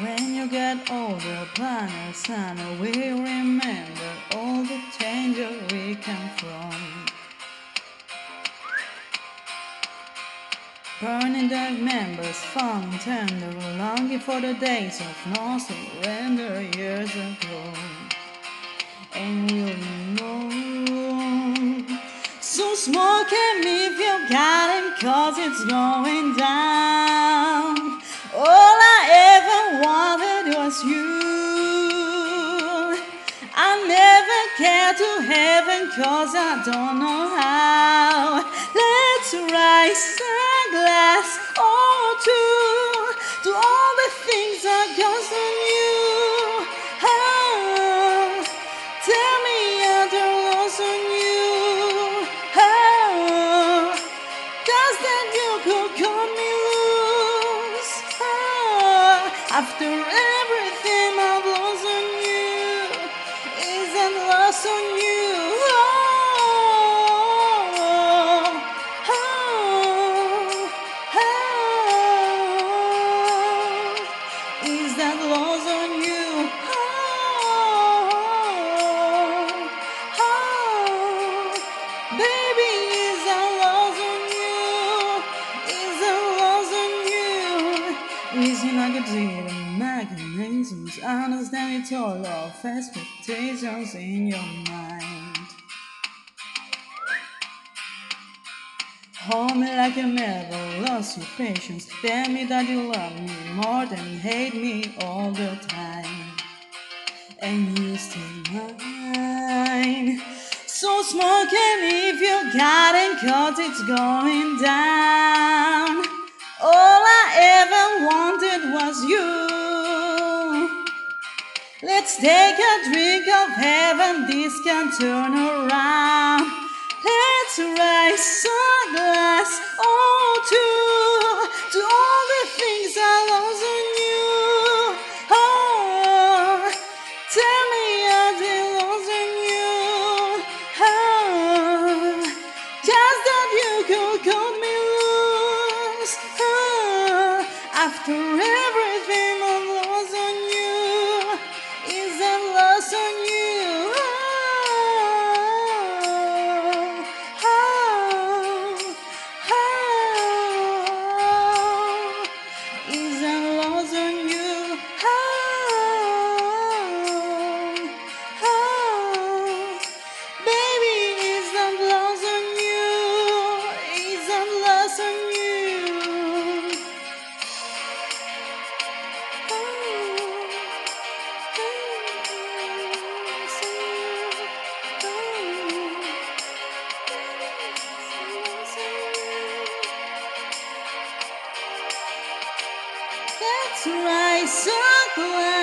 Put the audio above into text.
you get older, planets and we remember all the danger we came from. Burning dark members, fun and tender, longing for the days of no surrender years ago. And you know, so smoke him if you got him, cause it's going to heaven, cause I don't know how. Let's rise a glass or two to all the things goes on you. Oh, tell me lost on you. Oh, then you could cut me loose. Oh, after Isn't like a dream, mechanisms, understand it's all of expectations in your mind. Hold me like you never lost your patience. Tell me that you love me more than hate me all the time. And you still mine. So smoking if you got it, cause it's going down. You. Let's take a drink of heaven, this can turn around. Let's raise a glass or two to all the things I lost on you. Oh, tell me how they lost you. Oh, just that you could cut me loose. Oh, after Christ, so glad.